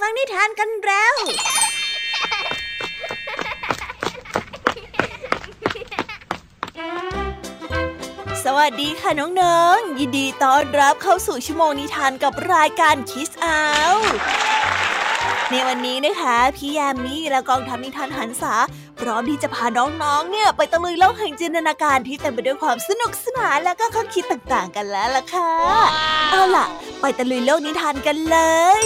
ฟังนิทานกันแล้ว สวัสดีค่ะน้องๆ ยินดีต้อนรับเข้าสู่ชั่วโมงนิทานกับรายการคิสอาในวันนี้นะคะ พี่ยามีและกองทัพนิทานหันษา พร้อมที่จะพาน้องๆ เนี่ย ไปตะลุยโลกแห่งจินตนาการที่เต็มไปด้วยความสนุกสนานและก็ข้อคิดต่างๆ กันแล้วล่ะค่ะ เอาล่ะ ไปตะลุยโลกนิทานกันเลย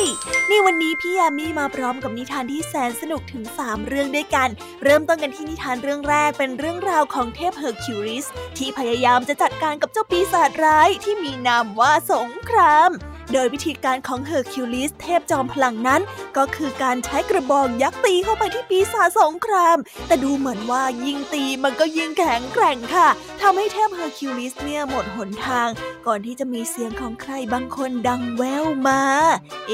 นี่วันนี้พี่แยมมี่มาพร้อมกับนิทานที่แสนสนุกถึง 3 เรื่องด้วยกัน เริ่มต้นกันที่นิทานเรื่องแรกเป็นเรื่องราวของเทพเฮอร์คิวลิสที่พยายามจะจัดการกับเจ้าปีศาจร้ายที่มีนามว่าสงคราม โดยวิธีการของเฮอร์คิวลิสเทพจอมพลังนั้น ก็คือการใช้กระบองยักษ์ตีเข้าไปที่ปีศาจสงคราม แต่ดูเหมือนว่ายิ่งตีมันก็ยิ่งแข็งแกร่งค่ะทำให้เทพเฮอร์คิวลิสเนี่ยหมดหนทาง ก่อนที่จะมีเสียงของใครบางคนดังแว่วมา เอ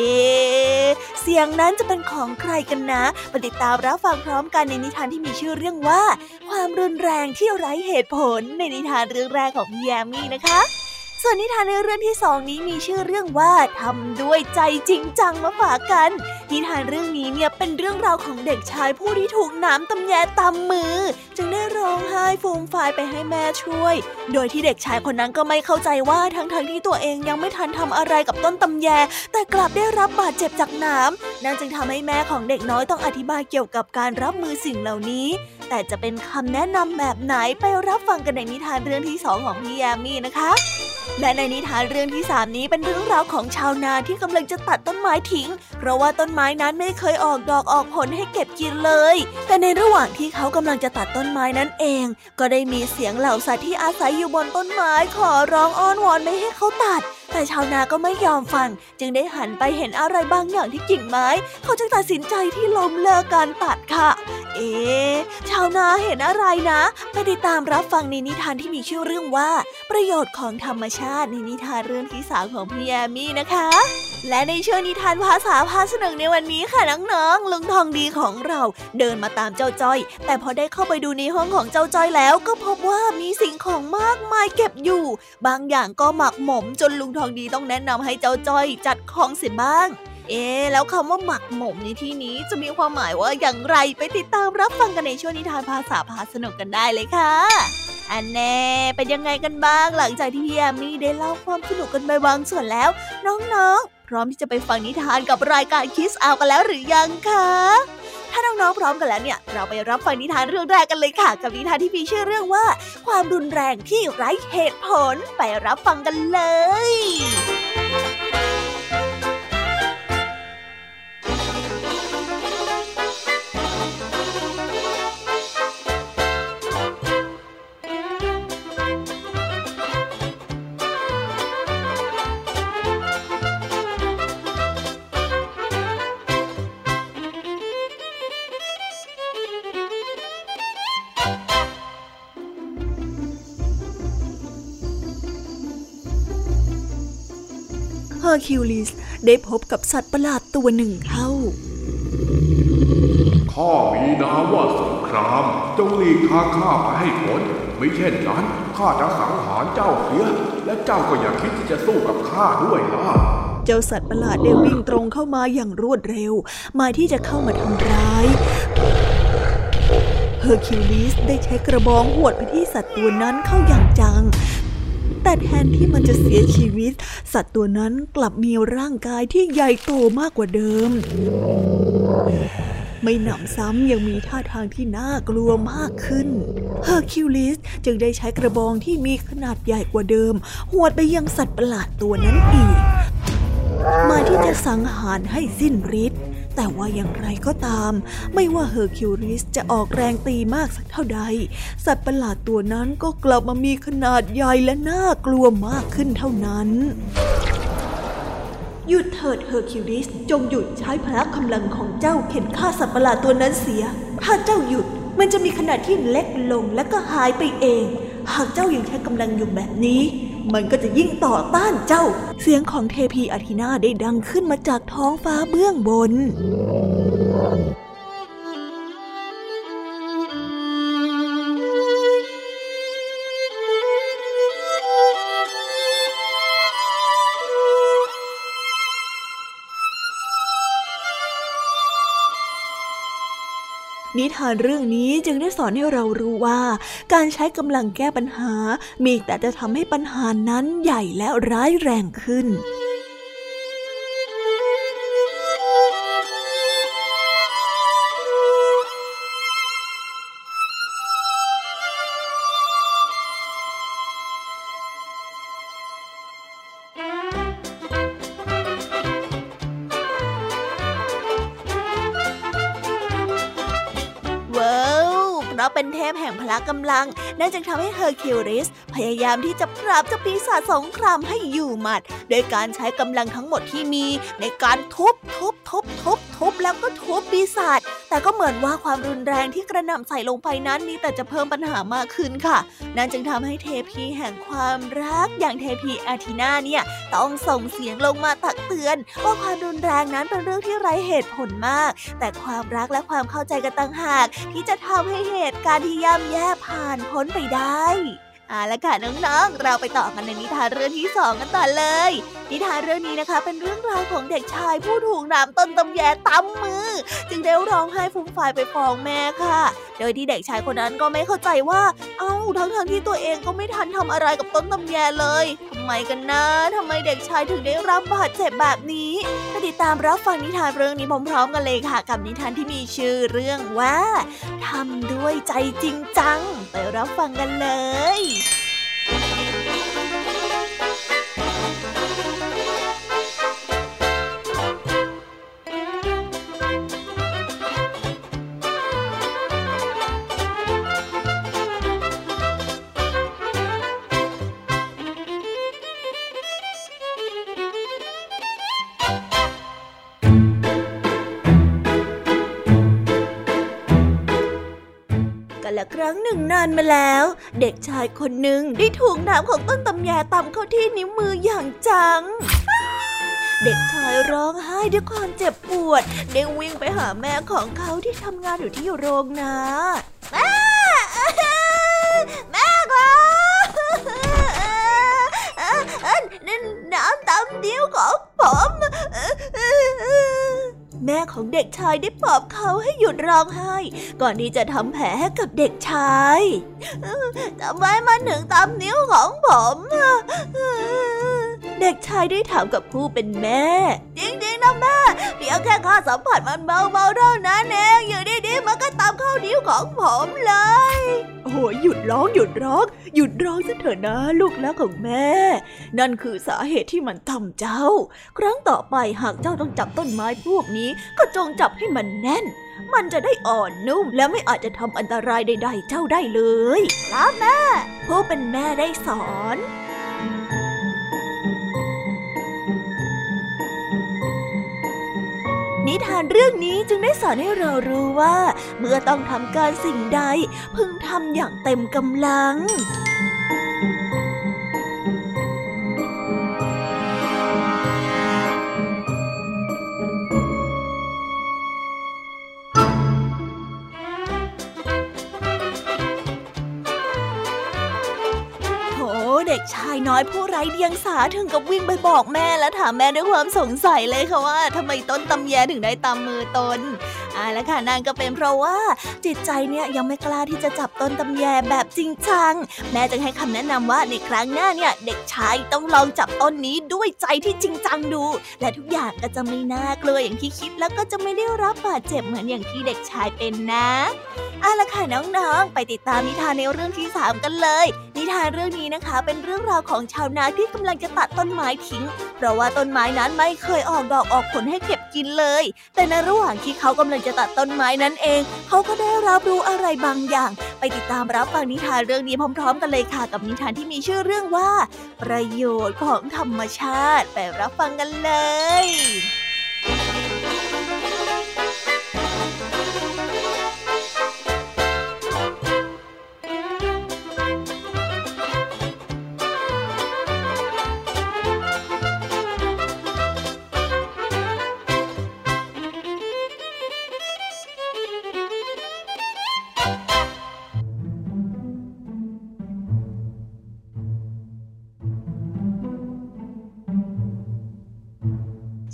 เสียงนั้นจะเป็นของใครกันนะไปติดตามรับฟังพร้อมกันในนิทานที่มีชื่อเรื่องว่า ความรุนแรงที่ไร้เหตุผลในนิทานเรื่องแรกของพี่แยมมี่นะคะ ส่วนนิทานในเรื่องที่สองนี้มีชื่อเรื่องว่าทำด้วยใจจริงจังมาฝากกัน นิทานเรื่องนี้เนี่ยเป็นเรื่องราวของเด็กชายผู้ที่ถูกหนามตำแยตำมือ จึงได้ร้องไห้ฟูมฟายไปให้แม่ช่วย โดยที่เด็กชายคนนั้นก็ไม่เข้าใจว่าทั้งๆทที่ตัวเองยังไม่ทันทำอะไรกับต้นตำแย แต่กลับได้รับบาดเจ็บจากน้ำนั่นจึงทำให้แม่ของเด็กน้อยต้องอธิบายเกี่ยวกับการรับมือสิ่งเหล่านี้ แต่จะเป็นคำแนะนำแบบไหนไปรับฟังกันในนิทานเรื่องที่สองของพี่แยมมี่นะคะ และในนิทานเรื่องที่สามนี้เป็นเรื่องราวของชาวนาที่กำลังจะตัดต้นไม้ทิ้ง เพราะว่าต้นไม้นั้นไม่เคยออกดอกออกผลให้เก็บกินเลย แต่ในระหว่างที่เขากำลังจะตัดต้นไม้นั้นเอง ก็ได้มีเสียงเหล่าสัตว์ที่อาศัยอยู่บนต้นไม้ขอร้องอ้อนวอนไม่ให้เขาตัด แต่ชาวนาก็ไม่ยอมฟัง จึงได้หันไปเห็นอะไรบางอย่างที่กิ่งไม้ เขาจึงตัดสินใจที่ล้มเลิกการตัดค่ะ เอ๊ชาวนาเห็นอะไรนะไปติดตามรับฟังในนิทานที่มีชื่อเรื่องว่า ประโยชน์ของธรรมชาติในนิทานเรื่องที่สามของพี่แอมี่นะคะ และในช่วงนิทานภาษาพาสนุกในวันนี้ค่ะน้องๆลุงทองดีของเราเดินมาตามเจ้าจ้อย แต่พอได้เข้าไปดูในห้องของเจ้าจ้อยแล้ว ก็พบว่ามีสิ่งของมากมายเก็บอยู่ บางอย่างก็หมักหมมจนลุงทองดีต้องแนะนำให้เจ้าจ้อยจัดของเสียบ้าง เอ๊แล้วคำว่าหมักหมมในที่นี้จะมีความหมายว่าอย่างไรไปติดตามรับฟังกันในช่วงนิทานภาษาพาสนุกกันได้เลยค่ะอันแน่เป็นยังไงกันบ้างหลังจากที่พี่แอมมี่ได้เล่าความสนุกกันไปบางส่วนแล้ว น้องๆ พร้อมที่จะไปฟังนิทานกับรายการคิสอากันแล้วหรือยังคะ ถ้าน้องๆพร้อมกันแล้วเนี่ย เราไปรับฟังนิทานเรื่องแรกกันเลยค่ะ กับนิทานที่มีชื่อเรื่องว่า ความรุนแรงที่ไร้เหตุผลไปรับฟังกันเลย อร์คิวลิสได้พบกับสัตว์ประหลาดตัวหนึ่งเข้า ข้ามีนามว่าสงคราม จงหลีกทางข้าไปให้พ้นไม่เช่นนั้นข้าจะสังหารเจ้าเสีย และเจ้าก็อย่าคิดที่จะสู้กับข้าด้วยนะเจ้าสัตว์ประหลาดได้วิ่งตรงเข้ามาอย่างรวดเร็ว หมายที่จะเข้ามาทำร้าย เฮอร์คิวลิสได้ใช้กระบองหวดไปที่สัตว์ตัวนั้นเข้าอย่างจัง แต่แทนที่มันจะเสียชีวิต สัตว์ตัวนั้นกลับมีร่างกายที่ใหญ่โตมากกว่าเดิม ไม่หนำซ้ำยังมีท่าทางที่น่ากลัวมากขึ้นเฮอร์คิวลิสจึงได้ใช้กระบองที่มีขนาดใหญ่กว่าเดิม หวดไปยังสัตว์ประหลาดตัวนั้นอีก หมายที่จะสังหารให้สิ้นฤทธิ์ แต่ว่าอย่างไรก็ตาม ไม่ว่าเฮอร์คิวลิสจะออกแรงตีมากสักเท่าใด สัตว์ประหลาดตัวนั้นก็กลับมามีขนาดใหญ่และน่ากลัวมากขึ้นเท่านั้นหยุดเถิดเฮอร์คิวริสจงหยุดใช้พละกำลังของเจ้าเข็นฆ่าสัตว์ประหลาดตัวนั้นเสีย ถ้าเจ้าหยุดมันจะมีขนาดที่เล็กลงและก็หายไปเอง หากเจ้ายังใช้กำลังอยู่แบบนี้ มันก็จะยิ่งต่อต้านเจ้า เสียงของเทพีอาทินาได้ดังขึ้นมาจากท้องฟ้าเบื้องบน นิทานเรื่องนี้จึงได้สอนให้เรารู้ว่า การใช้กำลังแก้ปัญหา มีแต่จะทำให้ปัญหานั้นใหญ่และร้ายแรงขึ้น เทพแห่งพละกำลัง นั่นจึงทำให้เฮอร์คิวลิสพยายามที่จะปราบเจ้าปีศาจสงครามให้อยู่หมัด โดยการใช้กำลังทั้งหมดที่มีในการทุบทุบทุบทุบ แล้วก็ทุบปีศาจแต่ก็เหมือนว่าความรุนแรงที่กระหน่ำใส่ลงไปนั้นมีแต่จะเพิ่มปัญหามากขึ้นค่ะ นั่นจึงทำให้เทพีแห่งความรักอย่างเทพีอาธีนาเนี่ยต้องส่งเสียงลงมาตักเตือน ว่าความรุนแรงนั้นเป็นเรื่องที่ไร้เหตุผลมาก แต่ความรักและความเข้าใจกันต่างหาก ที่จะทำให้เหตุการณ์ที่ย่ำแย่ผ่านพ้นไปได้เอาละค่ะน้องๆ เราไปต่อกันในนิทานเรื่องที่สองกันต่อเลย นิทานเรื่องนี้นะคะ เป็นเรื่องราวของเด็กชายผู้ถูกน้ำต้นตำแยตำมือ จึงได้ร้องไห้ฟูมฟายไปฟ้องแม่ค่ะ โดยที่เด็กชายคนนั้นก็ไม่เข้าใจว่า เอ้าทั้งทที่ตัวเองก็ไม่ทันทำอะไรกับต้นตำแยเลยทำไมกันนะทำไมเด็กชายถึงได้รับบาดเจ็บแบบนี้ไปติดตามรับฟังนิทานเรื่องนี้พร้อมๆกันเลยค่ะ กับนิทานที่มีชื่อเรื่องว่าทำด้วยใจจริงจัง ไปรับฟังกันเลย ครั้งหนึ่งนานมาแล้ว เด็กชายคนหนึ่งได้ถูกน้ำของต้นตำแยตำเข้าที่นิ้วมืออย่างจัง เด็กชายร้องไห้ด้วยความเจ็บปวด ได้วิ่งไปหาแม่ของเขาที่ทำงานอยู่ที่โรงนาแม่แม่ครับน้ำตำนิ้วของผม แม่ของเด็กชายได้ปลอบเขาให้หยุดร้องไห้ ก่อนที่จะทำแผลให้กับเด็กชายทำไมมันถึงตามนิ้วของผม เด็กชายได้ถามกับผู้เป็นแม่ จริงๆนะแม่เพียงแค่ข้าสัมผัสมันเบาๆเท่านั้นเองอยู่ดีๆมันก็ตำเข้านิ้วของผมเลย โอ้หยุดร้องหยุดร้อง หยุดร้องซะเถอะนะลูกแล้วของแม่ นั่นคือสาเหตุที่มันทำเจ้า ครั้งต่อไปหากเจ้าต้องจับต้นไม้พวกนี้ ก็จงจับให้มันแน่น มันจะได้อ่อนนุ่มและไม่อาจจะทำอันตรายใดๆเจ้าได้เลย ครับแม่ ผู้เป็นแม่ได้สอน นิทานเรื่องนี้จึงได้สอนให้เรารู้ว่า เมื่อต้องทำการสิ่งใด พึงทำอย่างเต็มกำลัง อยผู้ไร้เดียงสาถึงกับวิ่งไปบอกแม่และถามแม่ด้วยความสงสัยเลยค่ะว่าทำไมต้นตำแยถึงได้ตามมือตนอาแล้วค่ะนางก็เป็นเพราะว่าจิตใจเนี่ยยังไม่กล้าที่จะจับต้นตำแยแบบจริงจัง แม่จึงให้คำแนะนำว่าในครั้งหน้าเนี่ยเด็กชายต้องลองจับต้นนี้ด้วยใจที่จริงจังดู และทุกอย่างก็จะไม่น่ากลัวอย่างที่คิดแล้วก็จะไม่ได้รับบาดเจ็บเหมือนอย่างที่เด็กชายเป็นนะ เอาละค่ะน้องๆ ไปติดตามนิทานในเรื่องที่ 3 กันเลย นิทานเรื่องนี้นะคะ เป็นเรื่องราวของชาวนาที่กำลังจะตัดต้นไม้ทิ้ง เพราะว่าต้นไม้นั้นไม่เคยออกดอกออกผลให้เก็บกินเลย แต่ในระหว่างที่เขากำลังจะตัดต้นไม้นั้นเอง เขาก็ได้รับรู้อะไรบางอย่าง ไปติดตามรับฟังนิทานเรื่องนี้พร้อม ๆ กันเลยค่ะ กับนิทานที่มีชื่อเรื่องว่า ประโยชน์ของธรรมชาติ ไปรับฟังกันเลย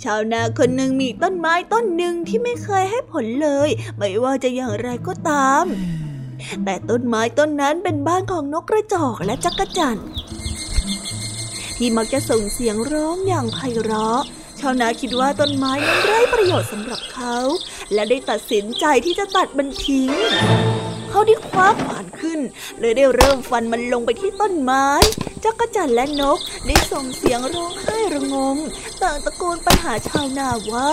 ชาวนาคนหนึ่งมีต้นไม้ต้นหนึ่งที่ไม่เคยให้ผลเลย ไม่ว่าจะอย่างไรก็ตาม แต่ต้นไม้ต้นนั้นเป็นบ้านของนกกระจอกและจักรจั่นที่มักจะส่งเสียงร้องอย่างไพเราะชาวนาคิดว่าต้นไม้นั้นไร้ประโยชน์สำหรับเขา และได้ตัดสินใจที่จะตัดมันทิ้ง เขาได้คว้าขวาน เลยได้เริ่มฟันมันลงไปที่ต้นไม้จักรจั่นและนกได้ส่งเสียงร้องไห้ระงมต่างตะโกนไปหาชาวนาว่า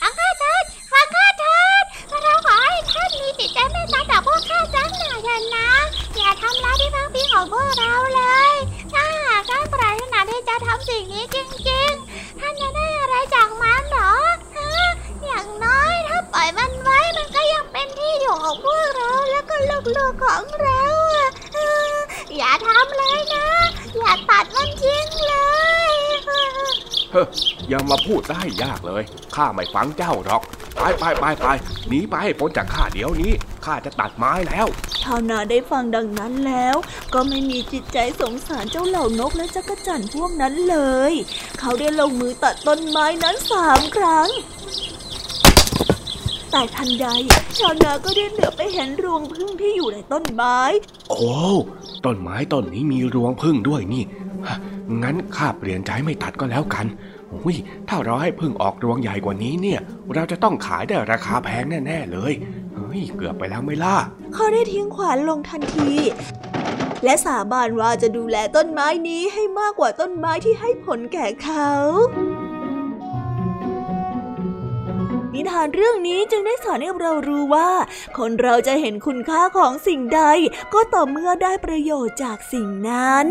ฟังข้าเถิดฟังข้าเถิดเราขอให้ท่านมีจิตใจเมตตาต่อพวกข้าจังหน่อยเถอะนะอย่าทำร้ายที่พักพิงของพวกเราเลย ถ้าหากท่านปรารถนาที่จะทำสิ่งนี้จริงๆ ท่านจะได้ ล้วก็ลูกๆของเราอย่าทำเลยนะ อย่าตัดมันทิ้งเลยเฮ้ยยังมาพูดได้ยากเลย ข้าไม่ฟังเจ้าหรอก ไปไปไปไปหนีไปให้พ้นจากข้าเดี๋ยวนี้ ข้าจะตัดไม้แล้ว ชาวนาได้ฟังดังนั้นแล้ว ก็ไม่มีจิตใจสงสารเจ้าเหล่านกและจักรจั่นพวกนั้นเลย เขาได้ลงมือตัดต้นไม้นั้นสามครั้ง แต่ทันใดชาวนาก็ได้เหลือไปเห็นรวงพึ่งที่อยู่ในต้นไม้ โอ้ต้นไม้ต้นนี้มีรวงพึ่งด้วยนี่ งั้นข้าเปลี่ยนใจไม่ตัดก็แล้วกันโอ้ยถ้าเราให้พึ่งออกรวงใหญ่กว่านี้เนี่ย เราจะต้องขายได้ราคาแพงแน่ๆเลย เฮ้ย เกือบไปแล้วไม่ล่ะเขาได้ทิ้งขวานลงทันที และสาบานว่าจะดูแลต้นไม้นี้ให้มากกว่าต้นไม้ที่ให้ผลแก่เขา นิทานเรื่องนี้จึงได้สอนให้เรารู้ว่า คนเราจะเห็นคุณค่าของสิ่งใด ก็ต่อเมื่อได้ประโยชน์จากสิ่งนั้น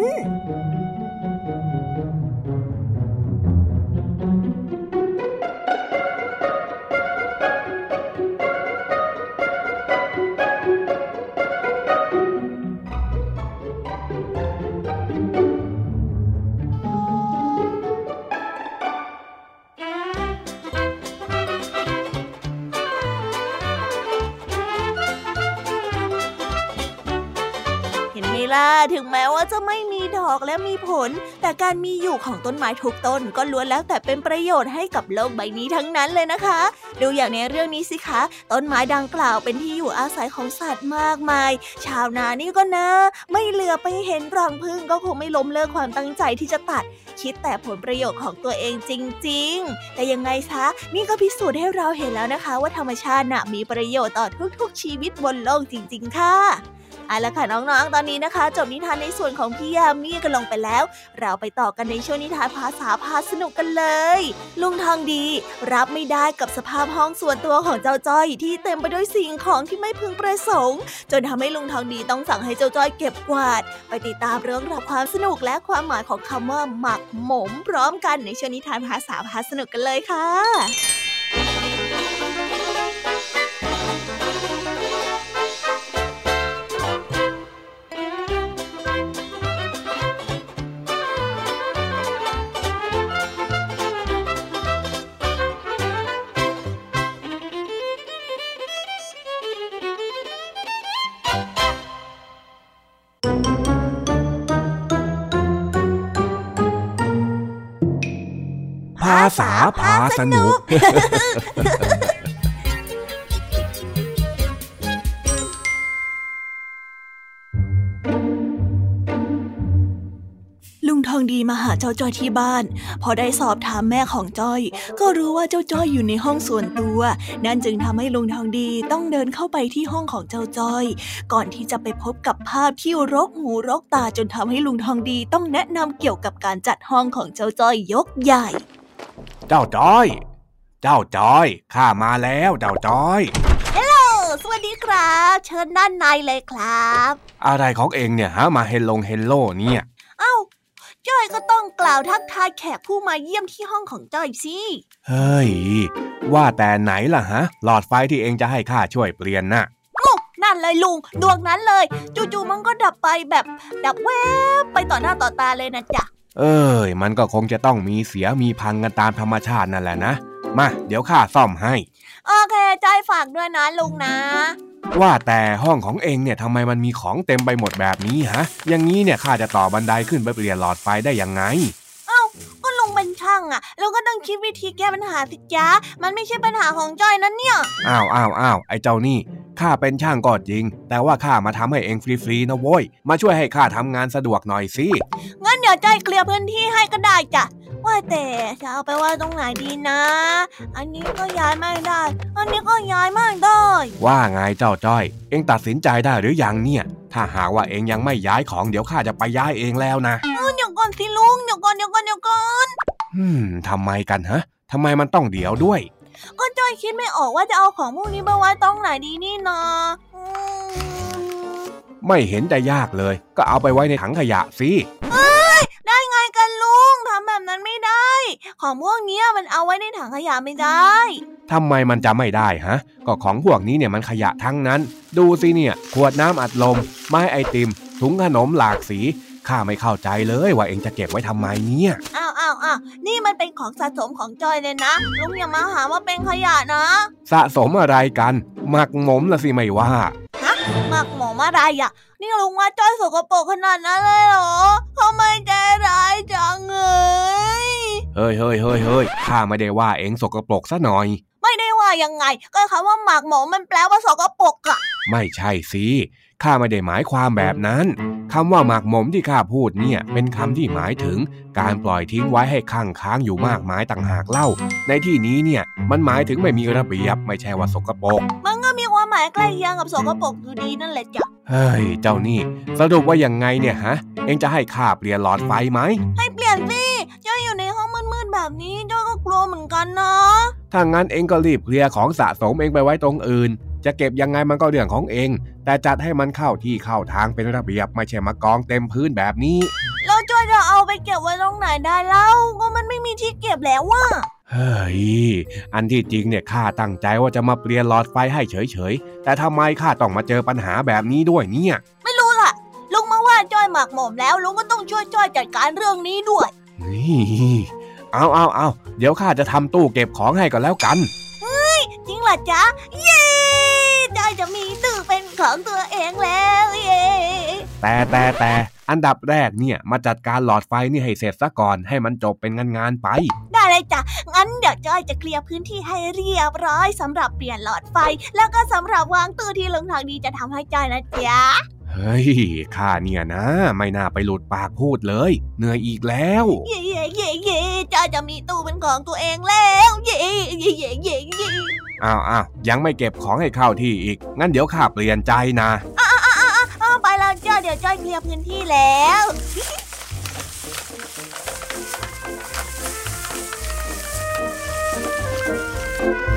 ว่าจะไม่มีดอกและมีผล แต่การมีอยู่ของต้นไม้ทุกต้นก็ล้วนแล้วแต่เป็นประโยชน์ให้กับโลกใบนี้ทั้งนั้นเลยนะคะ ดูอย่างในเรื่องนี้สิคะ ต้นไม้ดังกล่าวเป็นที่อยู่อาศัยของสัตว์มากมาย ชาวนานี่ก็นะ ไม่เหลือไปเห็นรังพึ่งก็คงไม่ล้มเลิกความตั้งใจที่จะตัด คิดแต่ผลประโยชน์ของตัวเองจริง ๆ แต่ยังไงซะนี่ก็พิสูจน์ให้เราเห็นแล้วนะคะ ว่าธรรมชาติน่ะมีประโยชน์ต่อทุกๆ ชีวิตบนโลกจริง ๆ ค่ะ เอาละค่ะน้องๆ ตอนนี้นะคะ จบนิทานในส่วนของพี่ยามีกันลงไปแล้ว เราไปต่อกันในช่วงนิทานภาษาพาสนุกกันเลย ลุงทองดี รับไม่ได้กับสภาพห้องส่วนตัวของเจ้าจ้อยที่เต็มไปด้วยสิ่งของที่ไม่พึงประสงค์ จนทำให้ลุงทองดีต้องสั่งให้เจ้าจ้อยเก็บกวาด ไปติดตามเรื่องราวความสนุกและความหมายของคำว่าหมักหมมพร้อมกันในช่วงนิทานภาษาพาสนุกกันเลยค่ะ ษาพาสนุก ลุงทองดีมาหาเจ้าจ้อยที่บ้าน พอได้สอบถามแม่ของจ้อย ก็รู้ว่าเจ้าจ้อยอยู่ในห้องส่วนตัว นั่นจึงทำให้ลุงทองดีต้องเดินเข้าไปที่ห้องของเจ้าจ้อย ก่อนที่จะไปพบกับภาพที่รกหูรกตาจนทำให้ลุงทองดีต้องแนะนำเกี่ยวกับการจัดห้องของเจ้าจ้อยยกใหญ่ เจ้าจ้อย เจ้าจ้อย ข้ามาแล้ว เจ้าจ้อยฮัลโหลสวัสดีครับ เชิญด้านในเลยครับ อะไรของเอ็งเนี่ยฮะมาเฮลโลงเฮลโลเนี่ย เอ้า จ้อยก็ต้องกล่าวทักทายแขกผู้มาเยี่ยมที่ห้องของจ้อยสิ เฮ้ย ว่าแต่ไหนล่ะฮะ หลอดไฟที่เอ็งจะให้ข้าช่วยเปลี่ยนน่ะนั่นเลยลุง ดวงนั้นเลย จู่ๆมันก็ดับไปแบบ ดับแวบไปต่อหน้าต่อตาเลยนะจ๊ะ เอ้ย มันก็คงจะต้องมีเสียมีพังกันตามธรรมชาตินั่นแหละนะ มา เดี๋ยวข้าซ่อมให้ โอเคใจฝากด้วยนะลุงนะ ว่าแต่ห้องของเองเนี่ยทำไมมันมีของเต็มไปหมดแบบนี้ฮะ อย่างนี้เนี่ยข้าจะต่อบันไดขึ้นไปเปลี่ยนหลอดไฟได้ยังไง ช่างางอะเราก็ต้องคิดวิธีแก้ปัญหาสิจ้ามันไม่ใช่ปัญหาของจ้อยนั่นเนี่ยอ้าวอ้าวอ้าวไอ้เจ้านี่ข้าเป็นช่างก็จริง แต่ว่าข้ามาทำให้เองฟรีๆนะโว้ย มาช่วยให้ข้าทำงานสะดวกหน่อยสิ งั้นเดี๋ยวจ้อยเคลียร์พื้นที่ให้ก็ได้จ้ะ ว่าแต่จะเอาไปไว่าตรงไหนดีนะ อันนี้ก็ย้ายไม่ได้ อันนี้ก็ย้ายไม่ได้ ว่าไงเจ้าจ้อย เองตัดสินใจได้หรือยังเนี่ย ถ้าหากว่าเองยังไม่ย้ายของเดี๋ยวข้าจะไปย้ายเองแล้วนะเออเดี๋ยวก่อนสิลุงเดี๋ยวก่อนเดี๋ยวก่อนเดี๋ยวก่อน อืมทำไมกันฮะทำไมมันต้องเดี๋ยวด้วย ก็จ้อยคิดไม่ออกว่าจะเอาของพวกนี้ไปไว้ตรงไหนดีนี่นาอืมไม่เห็นจะยากเลย ก็เอาไปไว้ในถังขยะสิได้ไงกันลุงทำแบบนั้นไม่ได้ ของพวกเนี้ยมันเอาไว้ในถังขยะไม่ได้ทำไมมันจะไม่ได้ฮะ ก็ของพวกนี้เนี่ยมันขยะทั้งนั้น ดูสิเนี่ย ขวดน้ำอัดลม ไม้ไอติม ถุงขนมหลากสี ข้าไม่เข้าใจเลยว่าเองจะเก็บไว้ทำไมเนี่ย อ้าวอ้าวอ้าวนี่มันเป็นของสะสมของจอยเลยนะ ลุงอย่ามาหาว่าเป็นขยะนะ สะสมอะไรกัน หมักหมมละสิไม่ว่าหมักหมมอะไรอะ นี่ลุงว่าจอยสกปรกขนาดนั้นเลยเหรอทำไมใจร้ายจังเลยเฮ้ยเฮ้ยเฮ้ยเฮ้ยข้าไม่ได้ว่าเองสกปรกซะหน่อย ไม่ได้ว่ายังไง ก็คำว่าหมักหมมมันแปลว่าสกปรกอะไม่ใช่สิ ข้าไม่ได้หมายความแบบนั้น คำว่าหมักหมมที่ข้าพูดเนี่ย เป็นคำที่หมายถึง การปล่อยทิ้งไว้ให้ข้างค้างอยู่มากมายต่างหากเล่า ในที่นี้เนี่ย มันหมายถึงไม่มีระเบียบไม่ใช่ว่าสกปรก มันก็มีความหมายใกล้เคียงกับสกปรกอยู่ดีนั่นแหละจ้ะ เฮ้ย เจ้านี่ สรุปว่ายังไงเนี่ยฮะ เองจะให้ข้าเปลี่ยนหลอดไฟไหม ให้เปลี่ยนสิจอยอยู่ในห้องมืดๆแบบนี้จอยก็กลัวเหมือนกันนะถ้างั้นเองก็รีบเคลียร์ของสะสมเองไปไว้ตรงอื่น จะเก็บยังไงมันก็เรื่องของเอง แต่จัดให้มันเข้าที่เข้าทางเป็นระเบียบไม่ใช่มากองเต็มพื้นแบบนี้แล้วจอยจะเอาไปเก็บไว้ตรงไหนได้เล่าก็มันไม่มีที่เก็บแล้วว่ะเฮ้ย อันที่จริงเนี่ยข้าตั้งใจว่าจะมาเปลี่ยนหลอดไฟให้เฉยๆ แต่ทำไมข้าต้องมาเจอปัญหาแบบนี้ด้วยเนี่ย ไม่รู้ล่ะ ลุงมาว่าจอยหมักหมมแล้วลุงก็ต้องช่วยจอยจัดการเรื่องนี้ด้วย นี่ เอาเอาเอาเดี๋ยวข้าจะทำตู้เก็บของให้ก็แล้วกัน จริงเหรอจ๊ะ เย้จอยจะมีตู้เป็นของตัวเองแล้วเย้แต่แต่แต่อันดับแรกเนี่ยมาจัดการหลอดไฟนี่ให้เสร็จซะก่อนให้มันจบเป็นงานงานๆไป ได้เลยจ้ะงั้นเดี๋ยวจอยจะเคลียร์พื้นที่ให้เรียบร้อยสำหรับเปลี่ยนหลอดไฟ แล้วก็สำหรับวางตู้ที่ลุงทางดีจะทำให้จอยนะจ๊ะ เฮ้ย ข้าเนี่ยนะ ไม่น่าไปหลุดปากพูดเลย เหนื่อยอีกแล้ว เย่เย่เย่เย่จอยจะมีตู้เป็นของตัวเองแล้ว เย่เย่เย่เย่เย่อ้าวอ้าวยังไม่เก็บของให้เข้าที่อีก งั้นเดี๋ยวข้าเปลี่ยนใจนะเอาไปแล้วจ้าเดี๋ยวจอยเคลียร์พื้นที่แล้วว้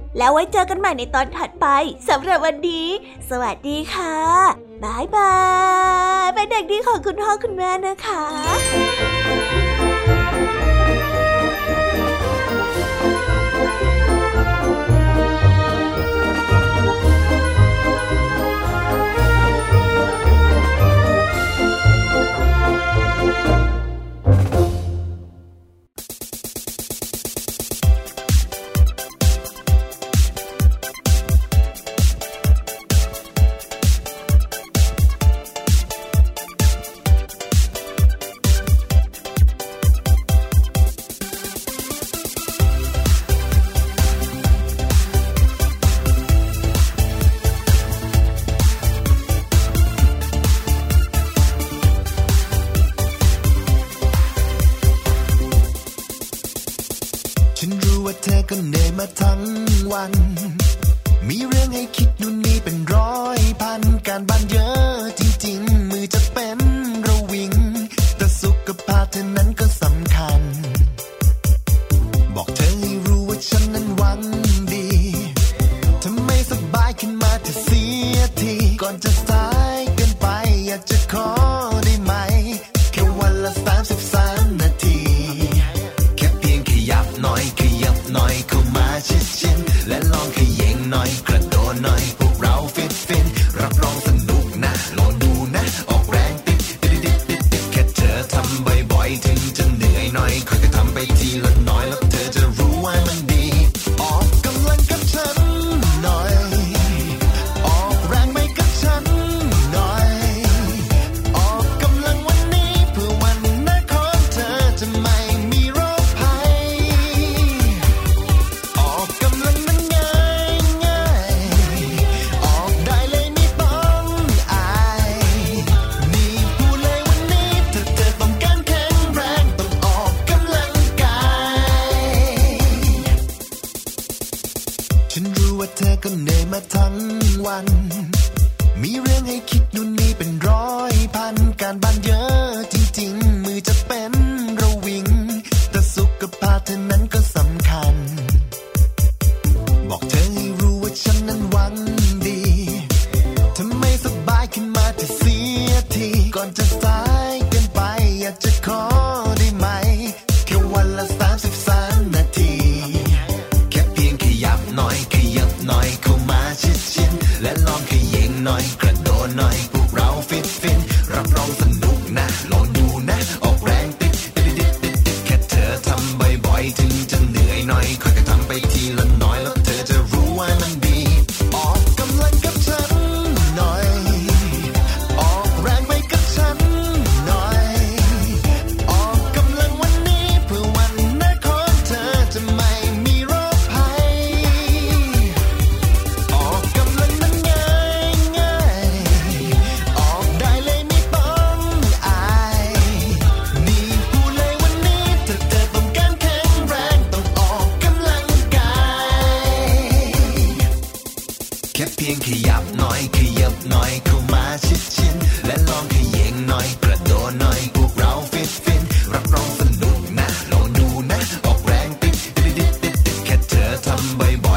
แล้วไว้เจอกันใหม่ในตอนถัดไปสำหรับวันนี้ สวัสดีค่ะบายบายเป็นเด็กดีของคุณพ่อคุณแม่นะคะ หน่อยพวกเราฟิตฟินรับรองสนุกนะลองดูนะ ออกแรงติดติดติดติดแค่เธอทำบ่อยๆถึงจะเหนื่อยหน่อย bye-bye.